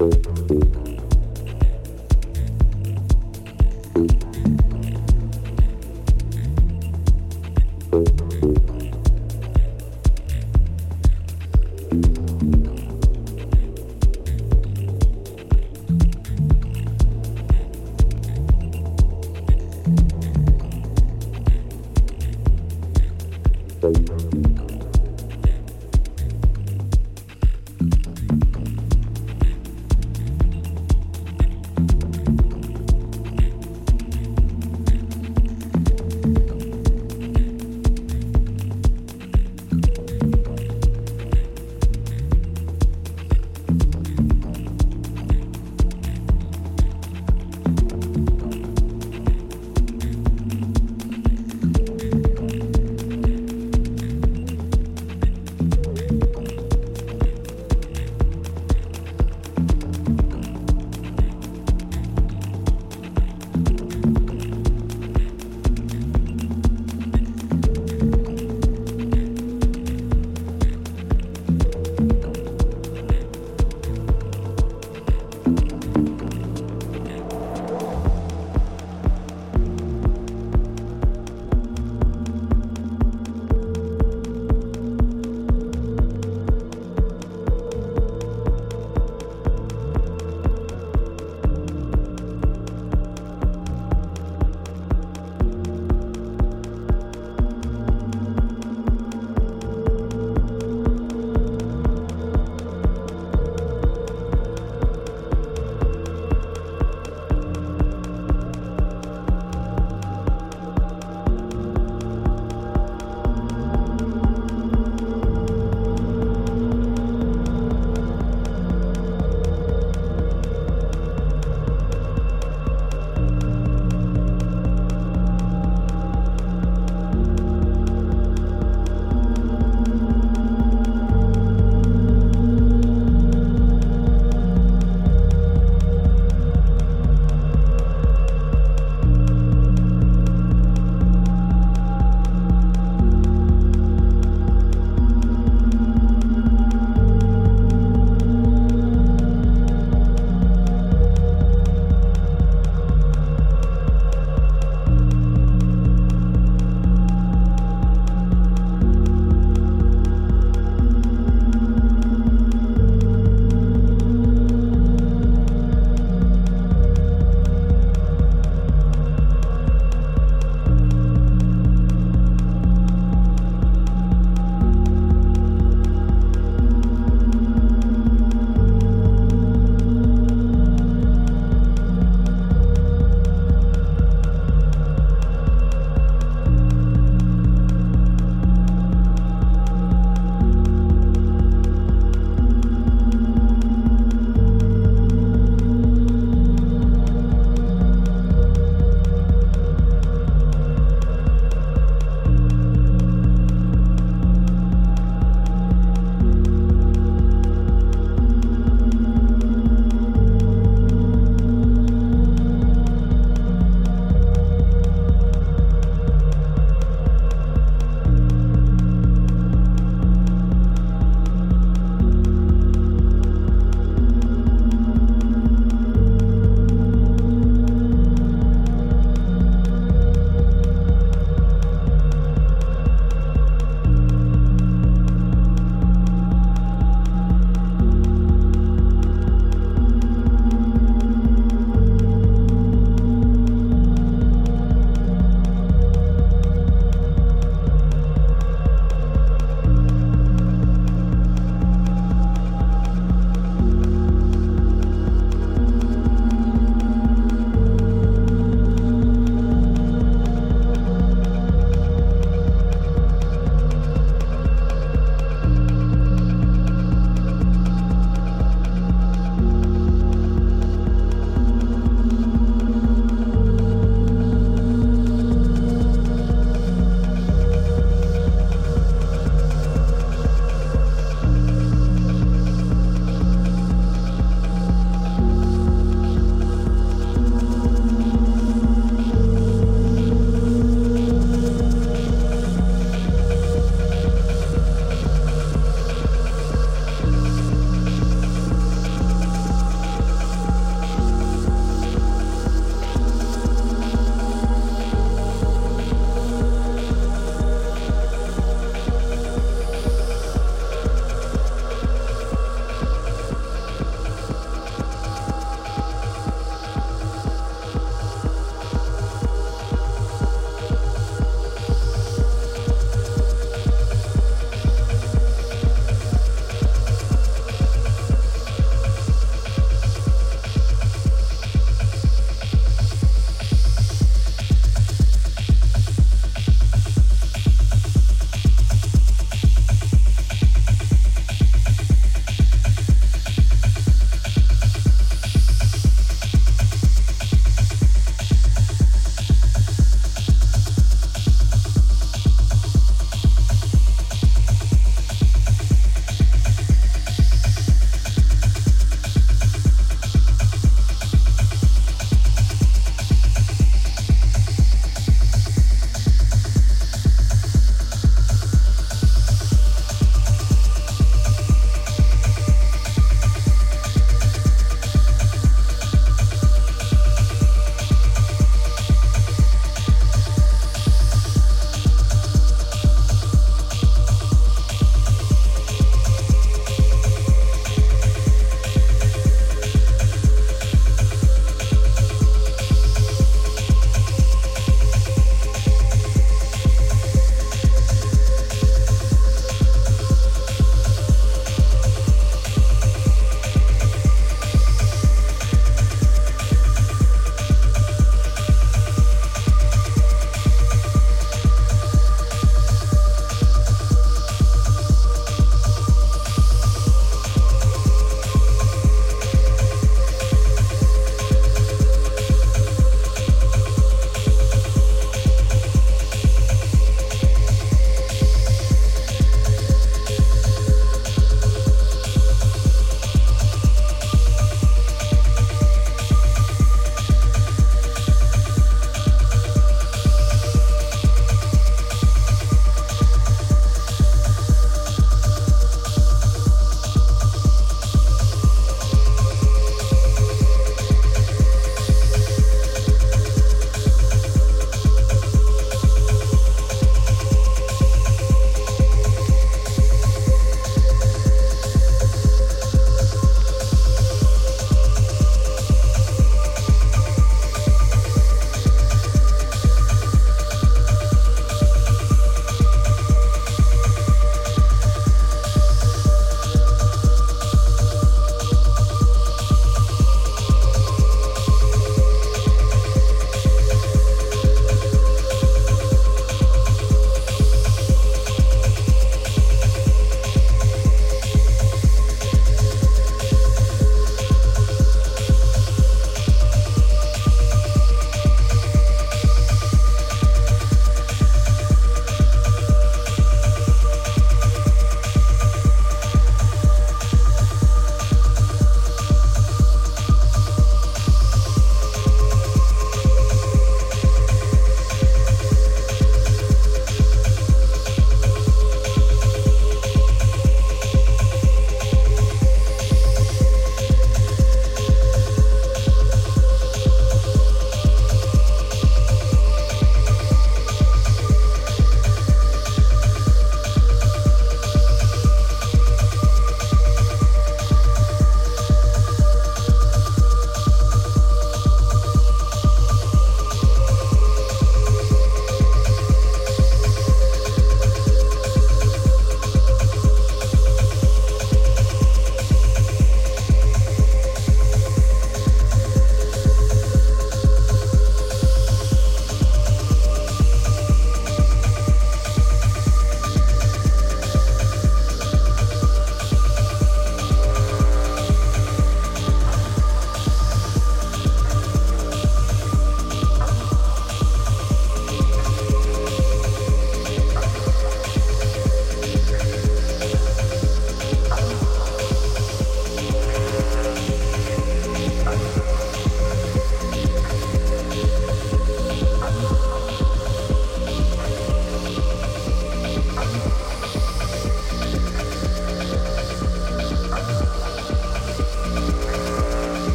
Estoy